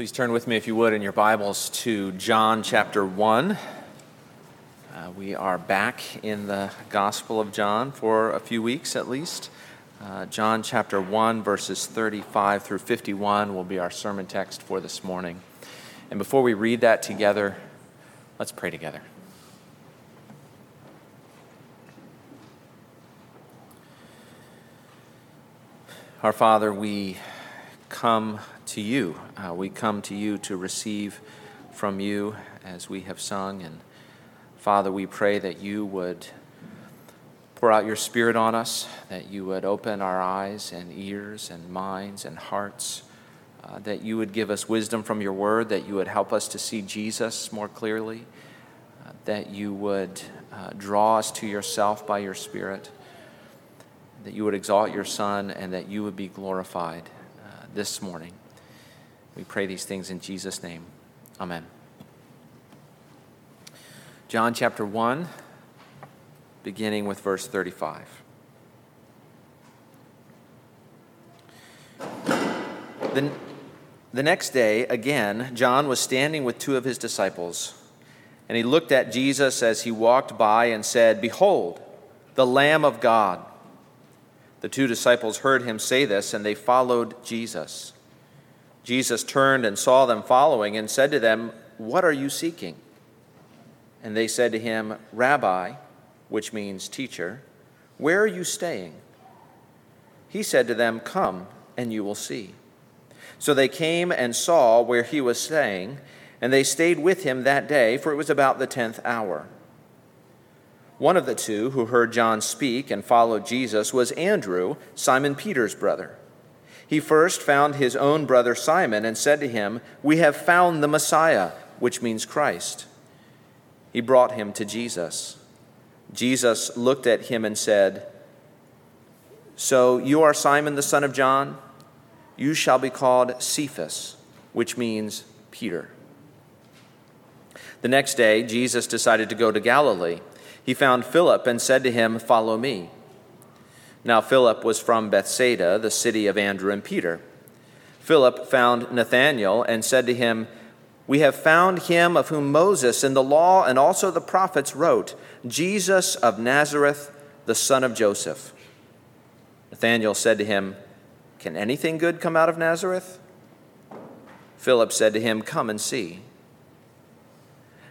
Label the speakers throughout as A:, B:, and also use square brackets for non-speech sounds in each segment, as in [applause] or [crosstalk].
A: Please turn with me, if you would, in your Bibles to John chapter 1. Uh, we are back in the Gospel of John for a few weeks at least. Uh, John chapter 1, verses 35 through 51 will be our sermon text for this morning. And before we read that together, let's pray together. Our Father, we come to you. Uh, we come to you to receive from you as we have sung. And Father, we pray that you would pour out your Spirit on us, that you would open our eyes and ears and minds and hearts, uh, that you would give us wisdom from your word, that you would help us to see Jesus more clearly, uh, that you would uh, draw us to yourself by your Spirit, that you would exalt your Son, and that you would be glorified uh, this morning. We pray these things in Jesus' name. Amen. John chapter 1, beginning with verse 35. The, the next day, again, John was standing with two of his disciples, and he looked at Jesus as he walked by and said, Behold, the Lamb of God. The two disciples heard him say this, and they followed Jesus. Jesus turned and saw them following and said to them, What are you seeking? And they said to him, Rabbi, which means teacher, where are you staying? He said to them, Come, and you will see. So they came and saw where he was staying, and they stayed with him that day, for it was about the tenth hour. One of the two who heard John speak and followed Jesus was Andrew, Simon Peter's brother. He first found his own brother Simon and said to him, We have found the Messiah, which means Christ. He brought him to Jesus. Jesus looked at him and said, So you are Simon the son of John? You shall be called Cephas, which means Peter. The next day, Jesus decided to go to Galilee. He found Philip and said to him, Follow me. Now, Philip was from Bethsaida, the city of Andrew and Peter. Philip found Nathanael and said to him, We have found him of whom Moses in the law and also the prophets wrote, Jesus of Nazareth, the son of Joseph. Nathanael said to him, Can anything good come out of Nazareth? Philip said to him, Come and see.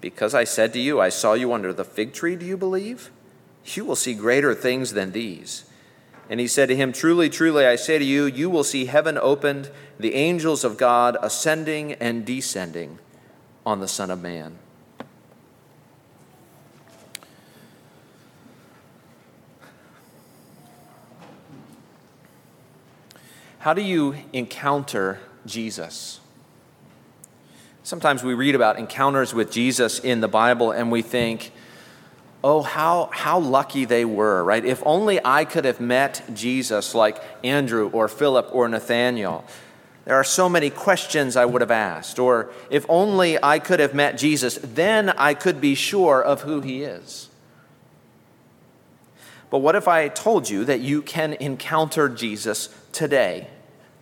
A: because I said to you, I saw you under the fig tree, do you believe? You will see greater things than these. And he said to him, Truly, truly, I say to you, you will see heaven opened, the angels of God ascending and descending on the Son of Man. How do you encounter Jesus? Sometimes we read about encounters with Jesus in the Bible and we think, oh, how, how lucky they were, right? If only I could have met Jesus like Andrew or Philip or Nathanael. There are so many questions I would have asked. Or if only I could have met Jesus, then I could be sure of who he is. But what if I told you that you can encounter Jesus today,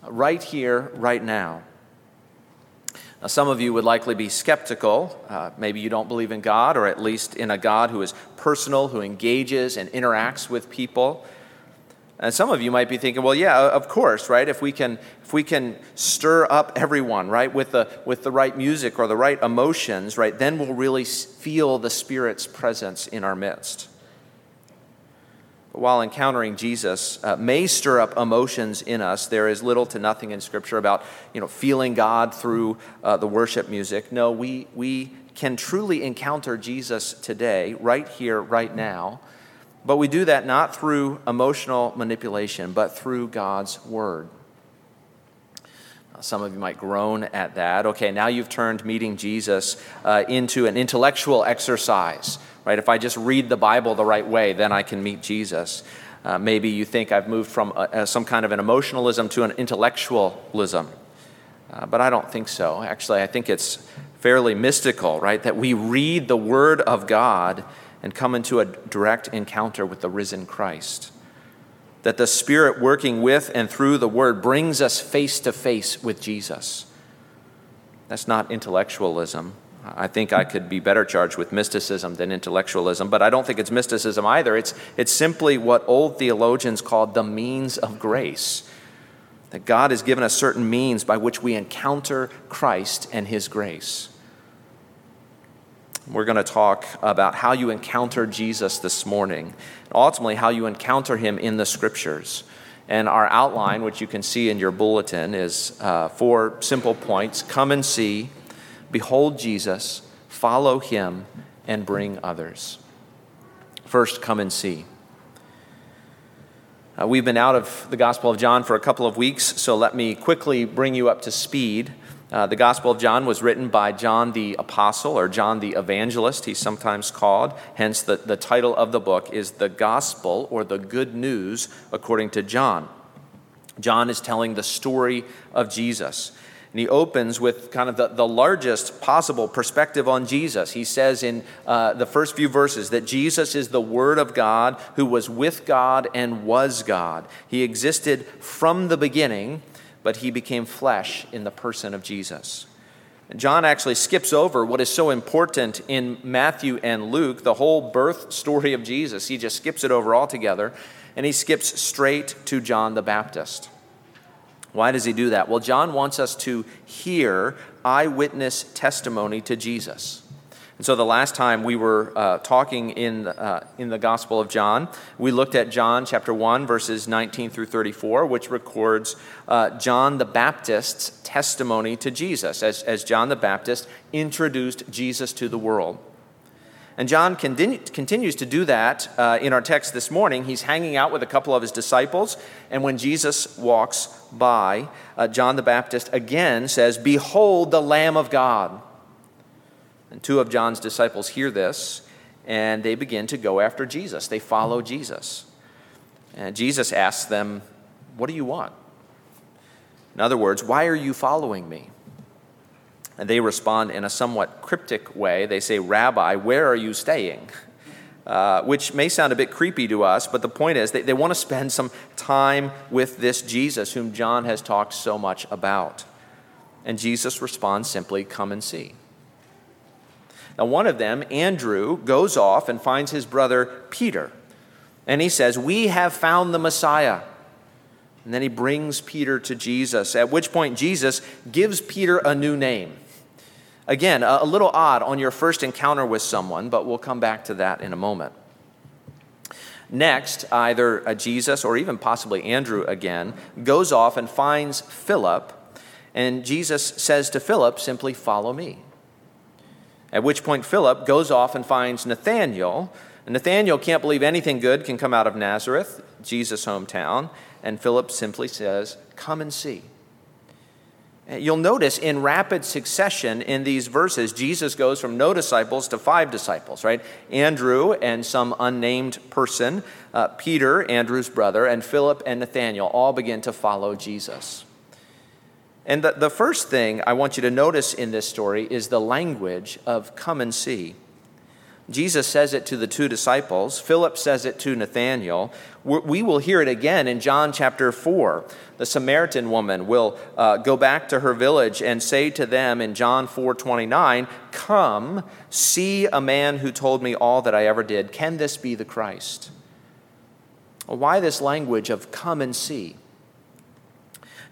A: right here, right now? Now, some of you would likely be skeptical. Uh, maybe you don't believe in God, or at least in a God who is personal, who engages and interacts with people. And some of you might be thinking, well, yeah, of course, right? If we can, if we can stir up everyone, right, with the, with the right music or the right emotions, right, then we'll really feel the Spirit's presence in our midst while encountering Jesus uh, may stir up emotions in us. There is little to nothing in Scripture about you know, feeling God through uh, the worship music. No, we, we can truly encounter Jesus today, right here, right now. But we do that not through emotional manipulation, but through God's Word. Some of you might groan at that. Okay, now you've turned meeting Jesus uh, into an intellectual exercise, right? If I just read the Bible the right way, then I can meet Jesus. Uh, maybe you think I've moved from a, a, some kind of an emotionalism to an intellectualism. Uh, but I don't think so. Actually, I think it's fairly mystical, right? That we read the Word of God and come into a direct encounter with the risen Christ that the Spirit working with and through the Word brings us face to face with Jesus. That's not intellectualism. I think I could be better charged with mysticism than intellectualism, but I don't think it's mysticism either. It's, it's simply what old theologians called the means of grace. That God has given us certain means by which we encounter Christ and His grace. We're going to talk about how you encounter Jesus this morning, ultimately, how you encounter him in the scriptures. And our outline, which you can see in your bulletin, is uh, four simple points come and see, behold Jesus, follow him, and bring others. First, come and see. Uh, we've been out of the Gospel of John for a couple of weeks, so let me quickly bring you up to speed uh, the Gospel of John was written by John the Apostle, or John the Evangelist, he's sometimes called. Hence, the, the title of the book is The Gospel, or The Good News, according to John. John is telling the story of Jesus. And he opens with kind of the, the largest possible perspective on Jesus. He says in uh, the first few verses that Jesus is the Word of God who was with God and was God. He existed from the beginning but he became flesh in the person of Jesus. John actually skips over what is so important in Matthew and Luke, the whole birth story of Jesus. He just skips it over altogether, and he skips straight to John the Baptist. Why does he do that? Well, John wants us to hear eyewitness testimony to Jesus. And so the last time we were uh, talking in, uh, in the Gospel of John, we looked at John chapter 1, verses 19 through 34, which records uh, John the Baptist's testimony to Jesus, as, as John the Baptist introduced Jesus to the world. And John continue, continues to do that uh, in our text this morning. He's hanging out with a couple of his disciples, and when Jesus walks by, uh, John the Baptist again says, Behold the Lamb of God and two of John's disciples hear this and they begin to go after Jesus. They follow Jesus. And Jesus asks them, What do you want? In other words, why are you following me? And they respond in a somewhat cryptic way. They say, Rabbi, where are you staying? Uh, which may sound a bit creepy to us, but the point is they, they want to spend some time with this Jesus whom John has talked so much about. And Jesus responds simply, Come and see. Now, one of them, Andrew, goes off and finds his brother Peter. And he says, We have found the Messiah. And then he brings Peter to Jesus, at which point Jesus gives Peter a new name. Again, a little odd on your first encounter with someone, but we'll come back to that in a moment. Next, either Jesus or even possibly Andrew again goes off and finds Philip, and Jesus says to Philip, simply follow me. At which point, Philip goes off and finds Nathanael. And Nathanael can't believe anything good can come out of Nazareth, Jesus' hometown. And Philip simply says, Come and see. You'll notice in rapid succession in these verses, Jesus goes from no disciples to five disciples, right? Andrew and some unnamed person, uh, Peter, Andrew's brother, and Philip and Nathanael all begin to follow Jesus. And the, the first thing I want you to notice in this story is the language of come and see. Jesus says it to the two disciples. Philip says it to Nathanael. We will hear it again in John chapter 4. The Samaritan woman will uh, go back to her village and say to them in John 4 29, Come, see a man who told me all that I ever did. Can this be the Christ? Why this language of come and see?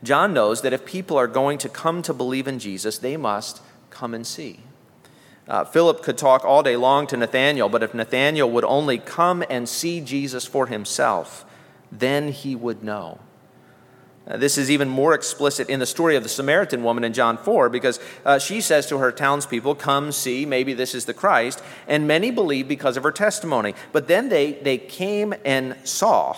A: John knows that if people are going to come to believe in Jesus, they must come and see. Uh, Philip could talk all day long to Nathanael, but if Nathanael would only come and see Jesus for himself, then he would know. Uh, this is even more explicit in the story of the Samaritan woman in John 4 because uh, she says to her townspeople, Come see, maybe this is the Christ. And many believe because of her testimony. But then they, they came and saw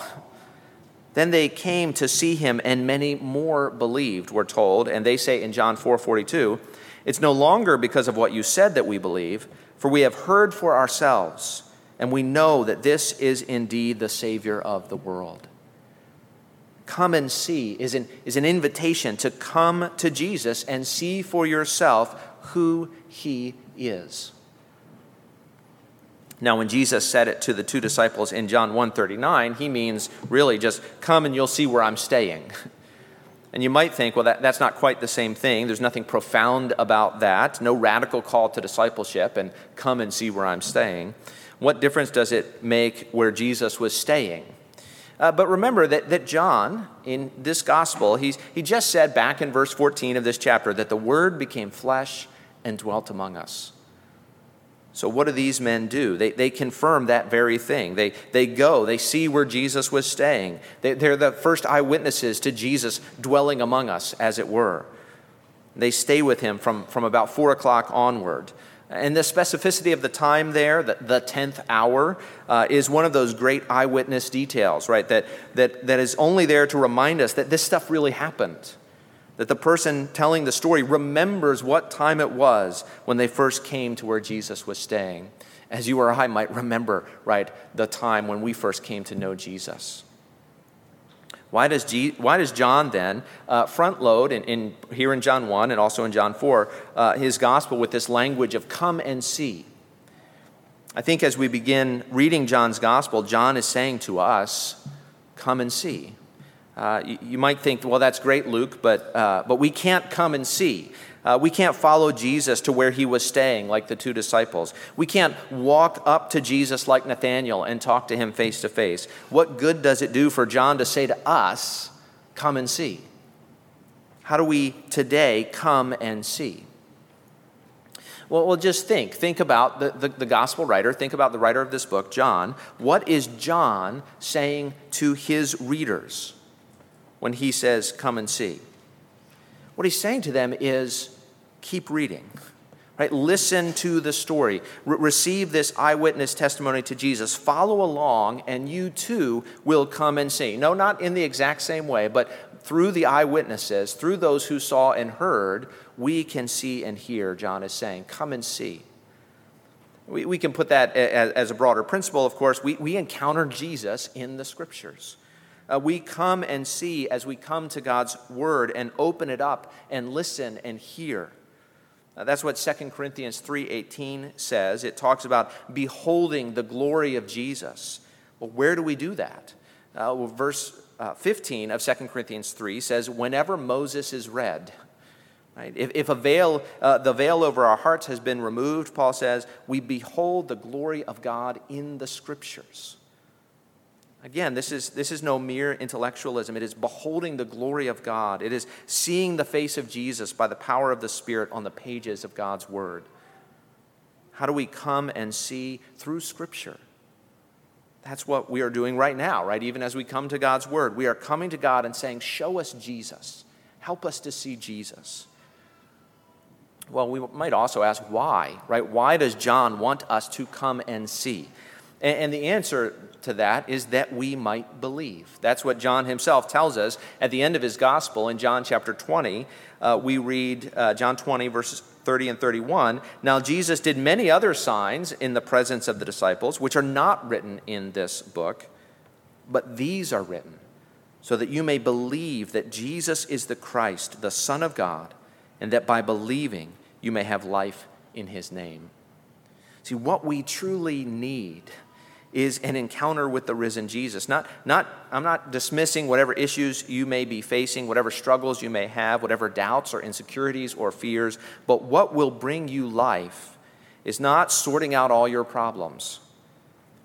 A: Then they came to see him, and many more believed, we're told. And they say in John 4 42, It's no longer because of what you said that we believe, for we have heard for ourselves, and we know that this is indeed the Savior of the world. Come and see is an, is an invitation to come to Jesus and see for yourself who he is. Now, when Jesus said it to the two disciples in John 1:39, he means really just come and you'll see where I'm staying. [laughs] And you might think, well, that, that's not quite the same thing. There's nothing profound about that, no radical call to discipleship and come and see where I'm staying. What difference does it make where Jesus was staying? Uh, but remember that, that John, in this gospel, he's, he just said back in verse 14 of this chapter that the Word became flesh and dwelt among us. So, what do these men do? They, they confirm that very thing. They, they go, they see where Jesus was staying. They, they're the first eyewitnesses to Jesus dwelling among us, as it were. They stay with him from, from about four o'clock onward. And the specificity of the time there, the, the 10th hour, uh, is one of those great eyewitness details, right? That, that, that is only there to remind us that this stuff really happened that the person telling the story remembers what time it was when they first came to where Jesus was staying, as you or I might remember, right, the time when we first came to know Jesus. Why does, why does John then uh, front load, in, in, here in John 1 and also in John 4, uh, his gospel with this language of come and see? I think as we begin reading John's gospel, John is saying to us, come and see. Uh, you, you, might think, well, that's great, Luke, but, uh, but we can't come and see. Uh, we can't follow Jesus to where he was staying like the two disciples. We can't walk up to Jesus like Nathanael and talk to him face to face. What good does it do for John to say to us, come and see? How do we today come and see? Well, well just think. Think about the, the, the, gospel writer. Think about the writer of this book, John. What is John saying to his readers? When he says, Come and see. What he's saying to them is, Keep reading. Right? Listen to the story. Re- receive this eyewitness testimony to Jesus. Follow along, and you too will come and see. No, not in the exact same way, but through the eyewitnesses, through those who saw and heard, we can see and hear, John is saying. Come and see. We, we can put that as, as a broader principle, of course. We, we encounter Jesus in the scriptures uh, we come and see as we come to God's word and open it up and listen and hear. Uh, that's what 2 Corinthians 3:18 says. It talks about beholding the glory of Jesus. Well, where do we do that? Uh, well, verse uh, 15 of 2 Corinthians 3 says, whenever Moses is read, Right? If, if a veil, uh, the veil over our hearts has been removed, Paul says, we behold the glory of God in the scriptures. Again, this is, this is no mere intellectualism. It is beholding the glory of God. It is seeing the face of Jesus by the power of the Spirit on the pages of God's Word. How do we come and see through Scripture? That's what we are doing right now, right? Even as we come to God's Word, we are coming to God and saying, Show us Jesus. Help us to see Jesus. Well, we might also ask why, right? Why does John want us to come and see? And the answer to that is that we might believe. That's what John himself tells us at the end of his gospel in John chapter 20. Uh, we read uh, John 20, verses 30 and 31. Now, Jesus did many other signs in the presence of the disciples, which are not written in this book, but these are written so that you may believe that Jesus is the Christ, the Son of God, and that by believing you may have life in his name. See, what we truly need is an encounter with the risen Jesus. Not, not, I'm not dismissing whatever issues you may be facing, whatever struggles you may have, whatever doubts or insecurities or fears, but what will bring you life is not sorting out all your problems.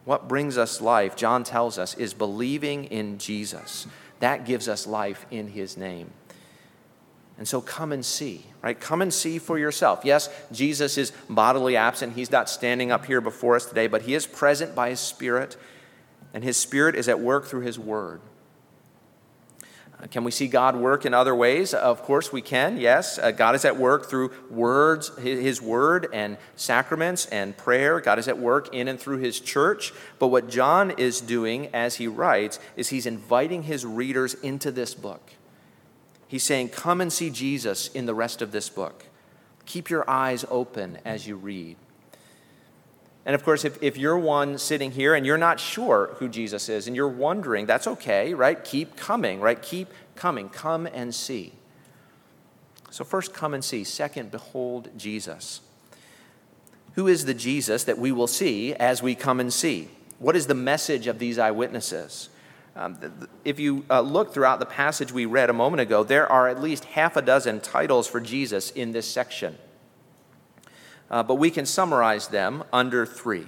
A: What brings us life, John tells us, is believing in Jesus. That gives us life in his name. And so come and see, right? Come and see for yourself. Yes, Jesus is bodily absent. He's not standing up here before us today, but he is present by his Spirit, and his Spirit is at work through his word. Can we see God work in other ways? Of course we can, yes. Uh, God is at work through words, his, word and sacraments and prayer. God is at work in and through his church. But what John is doing as he writes is he's inviting his readers into this book. He's saying, Come and see Jesus in the rest of this book. Keep your eyes open as you read. And of course, if, if you're one sitting here and you're not sure who Jesus is and you're wondering, that's okay, right? Keep coming, right? Keep coming. Come and see. So, first, come and see. Second, behold Jesus. Who is the Jesus that we will see as we come and see? What is the message of these eyewitnesses? Um, if you uh, look throughout the passage we read a moment ago, there are at least half a dozen titles for Jesus in this section uh, but we can summarize them under three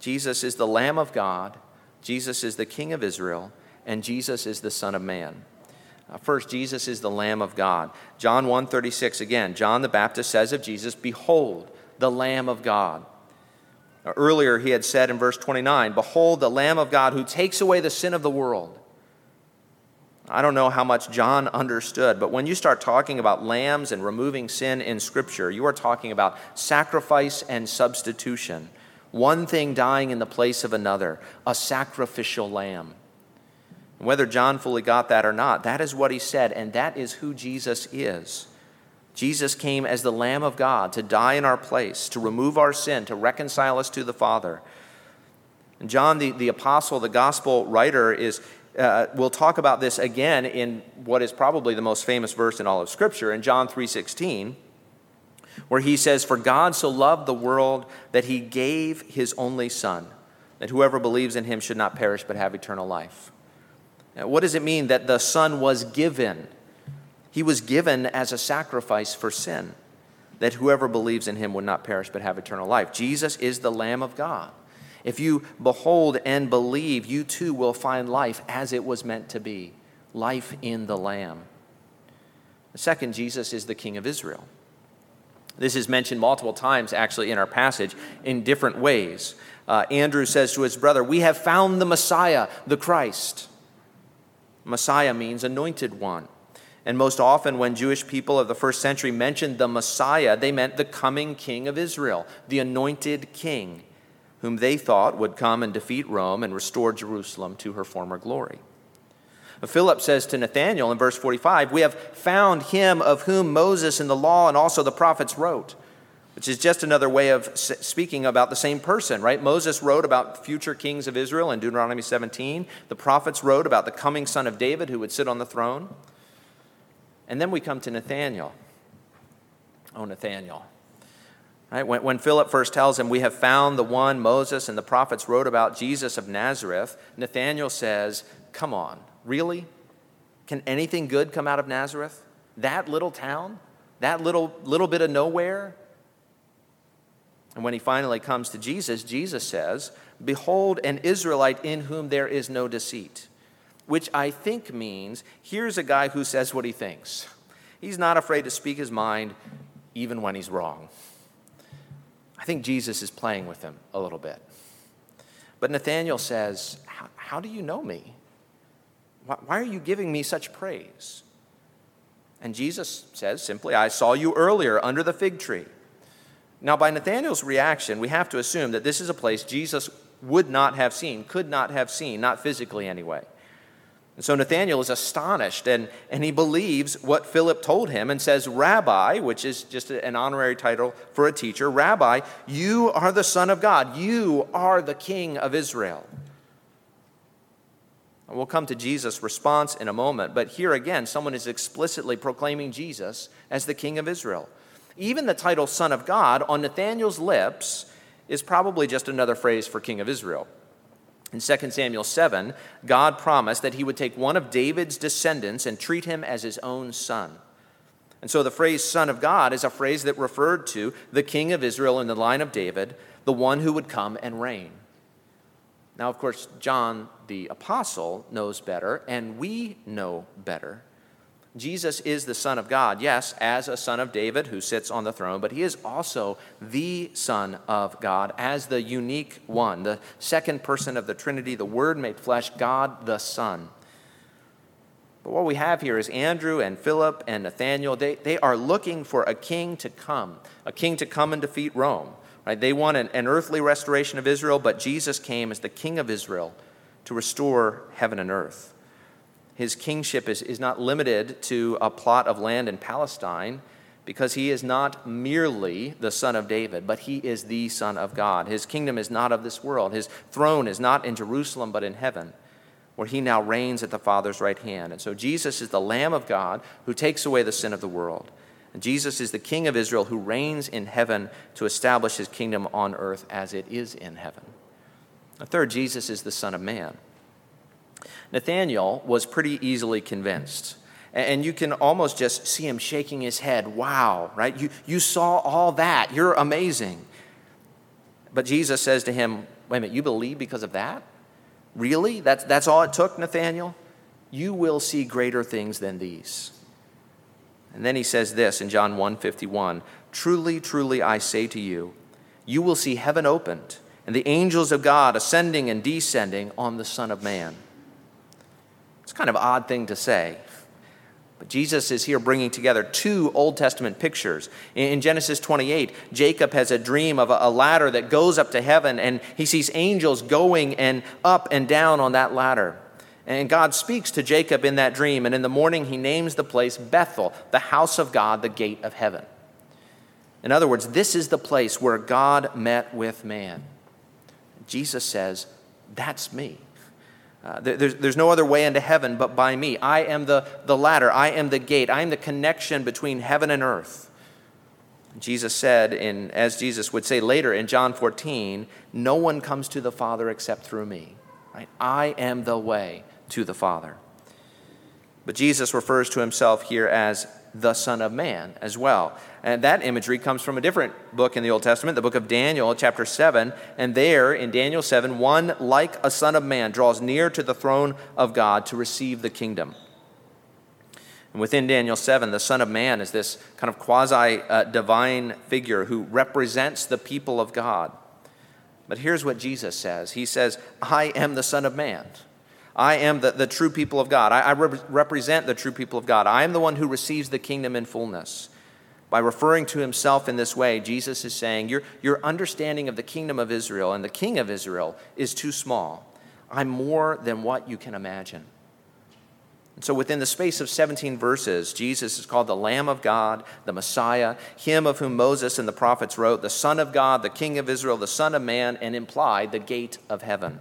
A: Jesus is the Lamb of God, Jesus is the King of Israel, and Jesus is the Son of Man. Uh, first, Jesus is the Lamb of God. John 1:36 again, John the Baptist says of Jesus, "Behold, the Lamb of God." Earlier he had said in verse 29, "Behold the Lamb of God who takes away the sin of the world." I don't know how much John understood, but when you start talking about lambs and removing sin in Scripture, you are talking about sacrifice and substitution. One thing dying in the place of another, a sacrificial lamb. Whether John fully got that or not, that is what he said, and that is who Jesus is. Jesus came as the Lamb of God to die in our place, to remove our sin, to reconcile us to the Father. And John, the, the apostle, the gospel writer, is, uh, we'll talk about this again in what is probably the most famous verse in all of Scripture, in John 3:16, where he says, "For God so loved the world that he gave his only Son, that whoever believes in him should not perish but have eternal life." Now, what does it mean that the Son was given? He was given as a sacrifice for sin, that whoever believes in him would not perish but have eternal life. Jesus is the Lamb of God. If you behold and believe, you too will find life as it was meant to be life in the Lamb. The second, Jesus is the King of Israel. This is mentioned multiple times actually in our passage in different ways. Uh, Andrew says to his brother, We have found the Messiah, the Christ. Messiah means anointed one. And most often, when Jewish people of the first century mentioned the Messiah, they meant the coming king of Israel, the anointed king whom they thought would come and defeat Rome and restore Jerusalem to her former glory. Philip says to Nathanael in verse 45, We have found him of whom Moses in the law and also the prophets wrote, which is just another way of speaking about the same person, right? Moses wrote about future kings of Israel in Deuteronomy 17. The prophets wrote about the coming son of David who would sit on the throne. And then we come to Nathanael. Oh, Nathanael. Right? When, when Philip first tells him, We have found the one Moses and the prophets wrote about, Jesus of Nazareth, Nathanael says, Come on, really? Can anything good come out of Nazareth? That little town? That little, little bit of nowhere? And when he finally comes to Jesus, Jesus says, Behold, an Israelite in whom there is no deceit. Which I think means here's a guy who says what he thinks. He's not afraid to speak his mind even when he's wrong. I think Jesus is playing with him a little bit. But Nathanael says, How do you know me? Why are you giving me such praise? And Jesus says simply, I saw you earlier under the fig tree. Now, by Nathanael's reaction, we have to assume that this is a place Jesus would not have seen, could not have seen, not physically anyway. And so Nathanael is astonished and, and he believes what Philip told him and says, Rabbi, which is just an honorary title for a teacher, Rabbi, you are the Son of God. You are the King of Israel. And we'll come to Jesus' response in a moment, but here again, someone is explicitly proclaiming Jesus as the King of Israel. Even the title Son of God on Nathanael's lips is probably just another phrase for King of Israel. In 2 Samuel 7, God promised that he would take one of David's descendants and treat him as his own son. And so the phrase Son of God is a phrase that referred to the king of Israel in the line of David, the one who would come and reign. Now, of course, John the Apostle knows better, and we know better. Jesus is the Son of God, yes, as a son of David who sits on the throne, but he is also the Son of God as the unique one, the second person of the Trinity, the Word made flesh, God the Son. But what we have here is Andrew and Philip and Nathanael, they, they are looking for a king to come, a king to come and defeat Rome. Right? They want an, an earthly restoration of Israel, but Jesus came as the king of Israel to restore heaven and earth. His kingship is, is not limited to a plot of land in Palestine because he is not merely the son of David, but he is the son of God. His kingdom is not of this world. His throne is not in Jerusalem, but in heaven, where he now reigns at the Father's right hand. And so Jesus is the Lamb of God who takes away the sin of the world. And Jesus is the King of Israel who reigns in heaven to establish his kingdom on earth as it is in heaven. The third, Jesus is the Son of Man. Nathanael was pretty easily convinced. And you can almost just see him shaking his head. Wow, right? You, you saw all that. You're amazing. But Jesus says to him, Wait a minute, you believe because of that? Really? That's, that's all it took, Nathanael? You will see greater things than these. And then he says this in John 1:51, "Truly, truly I say to you, you will see heaven opened and the angels of God ascending and descending on the Son of Man." Kind of odd thing to say. But Jesus is here bringing together two Old Testament pictures. In Genesis 28, Jacob has a dream of a ladder that goes up to heaven, and he sees angels going and up and down on that ladder. And God speaks to Jacob in that dream, and in the morning he names the place Bethel, the house of God, the gate of heaven. In other words, this is the place where God met with man. Jesus says, That's me. Uh, there's, there's no other way into heaven but by me. I am the, the ladder, I am the gate, I am the connection between heaven and earth. Jesus said, in, as Jesus would say later in John 14, no one comes to the Father except through me. Right? I am the way to the Father. But Jesus refers to himself here as the Son of Man as well. And that imagery comes from a different book in the Old Testament, the book of Daniel, chapter 7. And there, in Daniel 7, one like a Son of Man draws near to the throne of God to receive the kingdom. And within Daniel 7, the Son of Man is this kind of quasi uh, divine figure who represents the people of God. But here's what Jesus says He says, I am the Son of Man. I am the, the true people of God. I, I rep- represent the true people of God. I am the one who receives the kingdom in fullness. By referring to himself in this way, Jesus is saying, your, your understanding of the kingdom of Israel and the king of Israel is too small. I'm more than what you can imagine. And so, within the space of 17 verses, Jesus is called the Lamb of God, the Messiah, him of whom Moses and the prophets wrote, the Son of God, the King of Israel, the Son of Man, and implied the gate of heaven.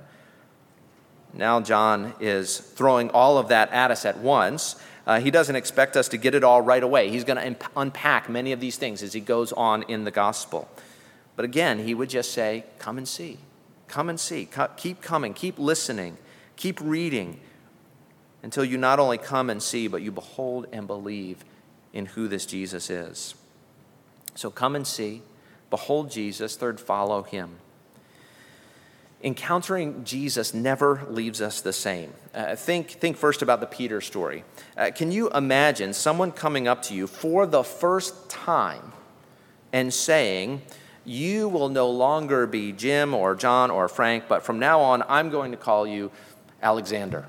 A: Now, John is throwing all of that at us at once. Uh, he doesn't expect us to get it all right away. He's going to imp- unpack many of these things as he goes on in the gospel. But again, he would just say, Come and see. Come and see. Co- keep coming. Keep listening. Keep reading until you not only come and see, but you behold and believe in who this Jesus is. So come and see. Behold Jesus. Third, follow him encountering Jesus never leaves us the same. Uh, think, think first about the Peter story. Uh, can you imagine someone coming up to you for the first time and saying, You will no longer be Jim or John or Frank, but from now on, I'm going to call you Alexander?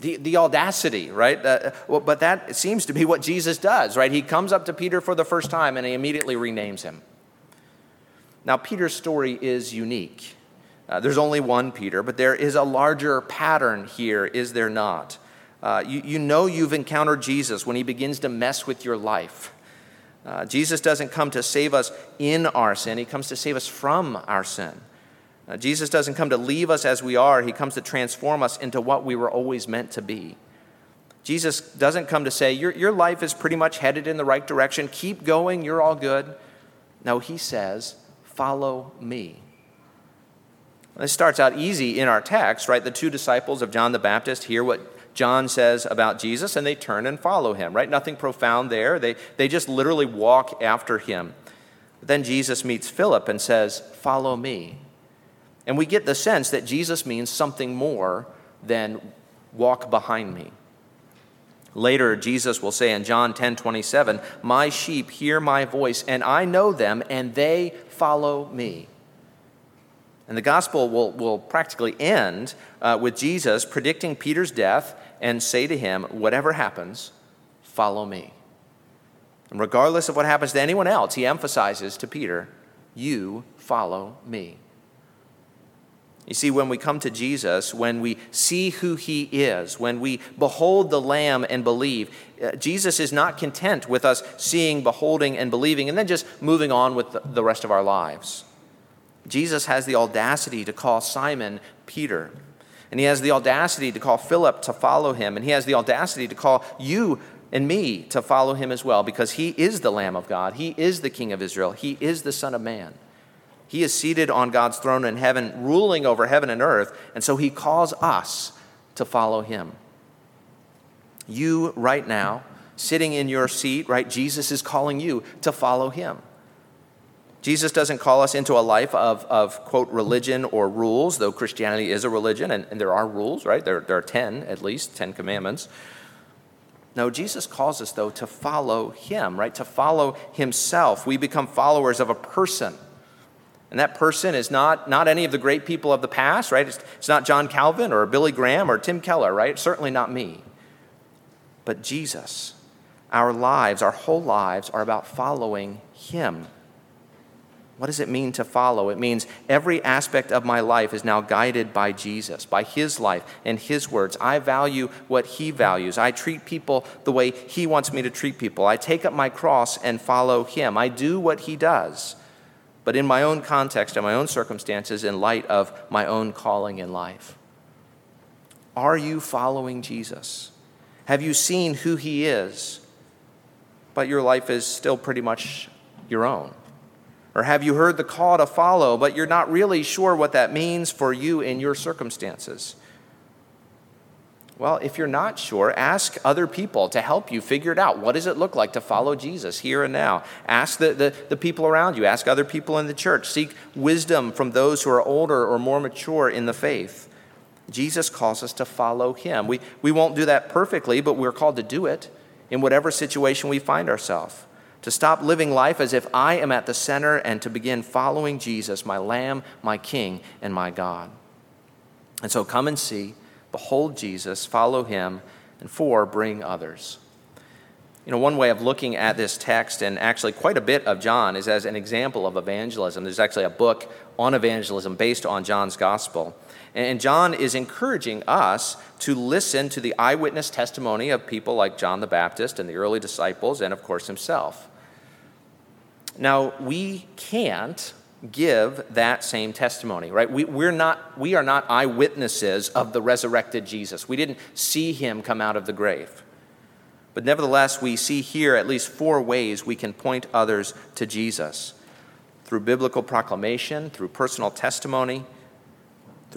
A: The, the audacity, right? Uh, well, but that seems to be what Jesus does, right? He comes up to Peter for the first time and he immediately renames him. Now, Peter's story is unique. Uh, there's only one Peter, but there is a larger pattern here, is there not? Uh, you, you know you've encountered Jesus when he begins to mess with your life. Uh, Jesus doesn't come to save us in our sin, he comes to save us from our sin. Uh, Jesus doesn't come to leave us as we are, he comes to transform us into what we were always meant to be. Jesus doesn't come to say, Your, your life is pretty much headed in the right direction, keep going, you're all good. No, he says, Follow me. This starts out easy in our text, right? The two disciples of John the Baptist hear what John says about Jesus and they turn and follow him, right? Nothing profound there. They, they just literally walk after him. But then Jesus meets Philip and says, Follow me. And we get the sense that Jesus means something more than walk behind me. Later, Jesus will say in John 10 27, My sheep hear my voice, and I know them, and they follow me. And the gospel will, will practically end uh, with Jesus predicting Peter's death and say to him, Whatever happens, follow me. And regardless of what happens to anyone else, he emphasizes to Peter, You follow me. You see, when we come to Jesus, when we see who he is, when we behold the Lamb and believe, uh, Jesus is not content with us seeing, beholding, and believing, and then just moving on with the rest of our lives. Jesus has the audacity to call Simon Peter, and he has the audacity to call Philip to follow him, and he has the audacity to call you and me to follow him as well, because he is the Lamb of God, he is the King of Israel, he is the Son of Man. He is seated on God's throne in heaven, ruling over heaven and earth, and so he calls us to follow him. You, right now, sitting in your seat, right, Jesus is calling you to follow him. Jesus doesn't call us into a life of, of quote, religion or rules, though Christianity is a religion, and, and there are rules, right? There, there are 10, at least, 10 commandments. No, Jesus calls us, though, to follow him, right? To follow himself. We become followers of a person and that person is not, not any of the great people of the past, right? It's, it's not John Calvin or Billy Graham or Tim Keller, right? Certainly not me. But Jesus. Our lives, our whole lives, are about following Him. What does it mean to follow? It means every aspect of my life is now guided by Jesus, by His life and His words. I value what He values. I treat people the way He wants me to treat people. I take up my cross and follow Him. I do what He does but in my own context and my own circumstances in light of my own calling in life. Are you following Jesus? Have you seen who he is, but your life is still pretty much your own? Or have you heard the call to follow, but you're not really sure what that means for you in your circumstances? Well, if you're not sure, ask other people to help you figure it out. What does it look like to follow Jesus here and now? Ask the, the, the, people around you, ask other people in the church. Seek wisdom from those who are older or more mature in the faith. Jesus calls us to follow him. We, we won't do that perfectly, but we're called to do it in whatever situation we find ourselves. To stop living life as if I am at the center and to begin following Jesus, my Lamb, my King, and my God. And so come and see behold Jesus, follow him, and four, bring others. You know, one way of looking at this text, and actually quite a bit of John, is as an example of evangelism. There's actually a book on evangelism based on John's gospel. And John is encouraging us to listen to the eyewitness testimony of people like John the Baptist and the early disciples, and of course himself. Now, we can't give that same testimony, right? We, we're not, we are not eyewitnesses of the resurrected Jesus. We didn't see him come out of the grave. But nevertheless, we see here at least four ways we can point others to Jesus through biblical proclamation, through personal testimony,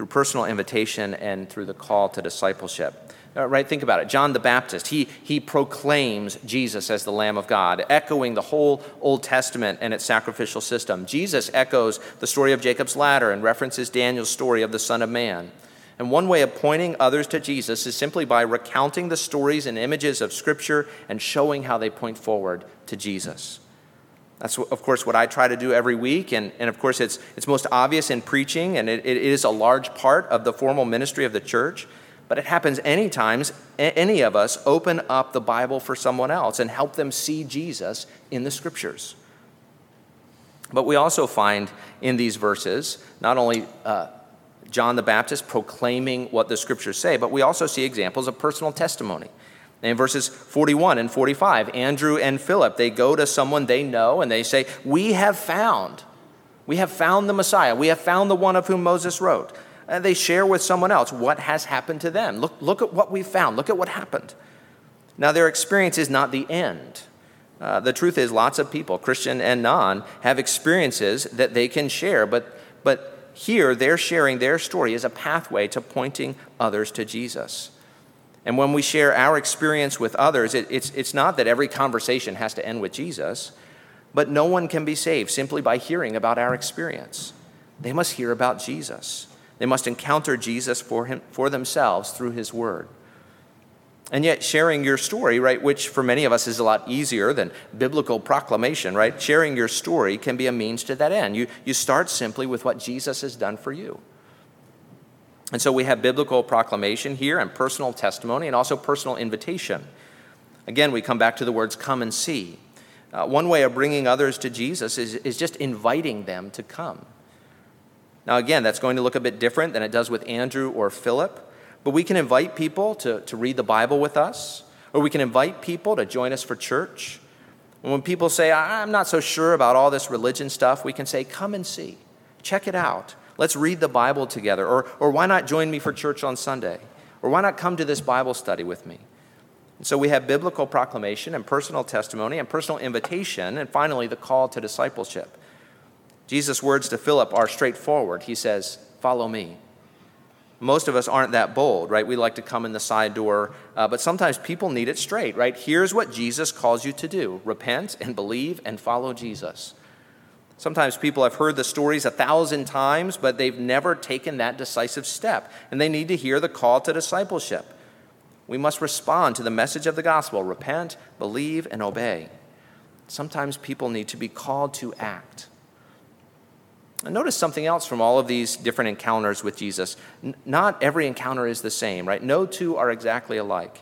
A: through personal invitation, and through the call to discipleship. Uh, right? Think about it. John the Baptist, he, he proclaims Jesus as the Lamb of God, echoing the whole Old Testament and its sacrificial system. Jesus echoes the story of Jacob's ladder and references Daniel's story of the Son of Man. And one way of pointing others to Jesus is simply by recounting the stories and images of Scripture and showing how they point forward to Jesus. That's, of course, what I try to do every week. And, and of course, it's, it's most obvious in preaching, and it, it is a large part of the formal ministry of the church. But it happens any times any of us open up the Bible for someone else and help them see Jesus in the scriptures. But we also find in these verses not only uh, John the Baptist proclaiming what the scriptures say, but we also see examples of personal testimony. In verses 41 and 45, Andrew and Philip, they go to someone they know and they say, We have found, we have found the Messiah. We have found the one of whom Moses wrote and they share with someone else what has happened to them. Look, look at what we found. Look at what happened. Now, their experience is not the end. Uh, the truth is, lots of people, Christian and non, have experiences that they can share, but, but here they're sharing their story as a pathway to pointing others to Jesus. And when we share our experience with others, it, it's, it's not that every conversation has to end with Jesus, but no one can be saved simply by hearing about our experience. They must hear about Jesus. They must encounter Jesus for, him, for themselves through his word. And yet, sharing your story, right, which for many of us is a lot easier than biblical proclamation, right? Sharing your story can be a means to that end. You, you start simply with what Jesus has done for you. And so we have biblical proclamation here and personal testimony and also personal invitation. Again, we come back to the words come and see. Uh, one way of bringing others to Jesus is, is just inviting them to come. Now, again, that's going to look a bit different than it does with Andrew or Philip. But we can invite people to, to read the Bible with us, or we can invite people to join us for church. And when people say, I'm not so sure about all this religion stuff, we can say, Come and see. Check it out. Let's read the Bible together. Or, or why not join me for church on Sunday? Or why not come to this Bible study with me? And so we have biblical proclamation and personal testimony and personal invitation, and finally, the call to discipleship. Jesus' words to Philip are straightforward. He says, Follow me most of us aren't that bold, right? We like to come in the side door, uh, but sometimes people need it straight, right? Here's what Jesus calls you to do repent and believe and follow Jesus. Sometimes people have heard the stories a thousand times, but they've never taken that decisive step, and they need to hear the call to discipleship. We must respond to the message of the gospel repent, believe, and obey. Sometimes people need to be called to act. And notice something else from all of these different encounters with Jesus. N- not every encounter is the same, right? No two are exactly alike.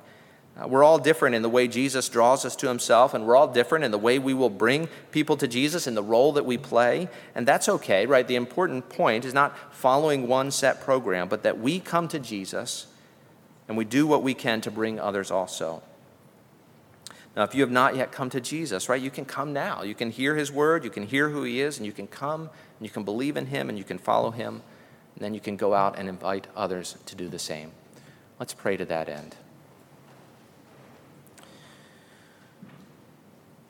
A: Uh, we're all different in the way Jesus draws us to himself, and we're all different in the way we will bring people to Jesus in the role that we play. And that's okay, right? The important point is not following one set program, but that we come to Jesus and we do what we can to bring others also. Now, if you have not yet come to Jesus, right, you can come now. You can hear his word, you can hear who he is, and you can come and you can believe in him and you can follow him. And then you can go out and invite others to do the same. Let's pray to that end.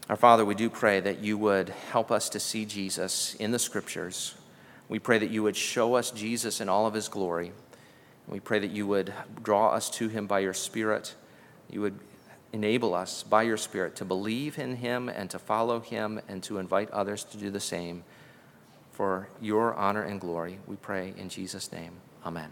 A: Our Father, we do pray that you would help us to see Jesus in the scriptures. We pray that you would show us Jesus in all of his glory. We pray that you would draw us to him by your Spirit. You would enable us by your Spirit to believe in him and to follow him and to invite others to do the same. For your honor and glory, we pray in Jesus' name. Amen.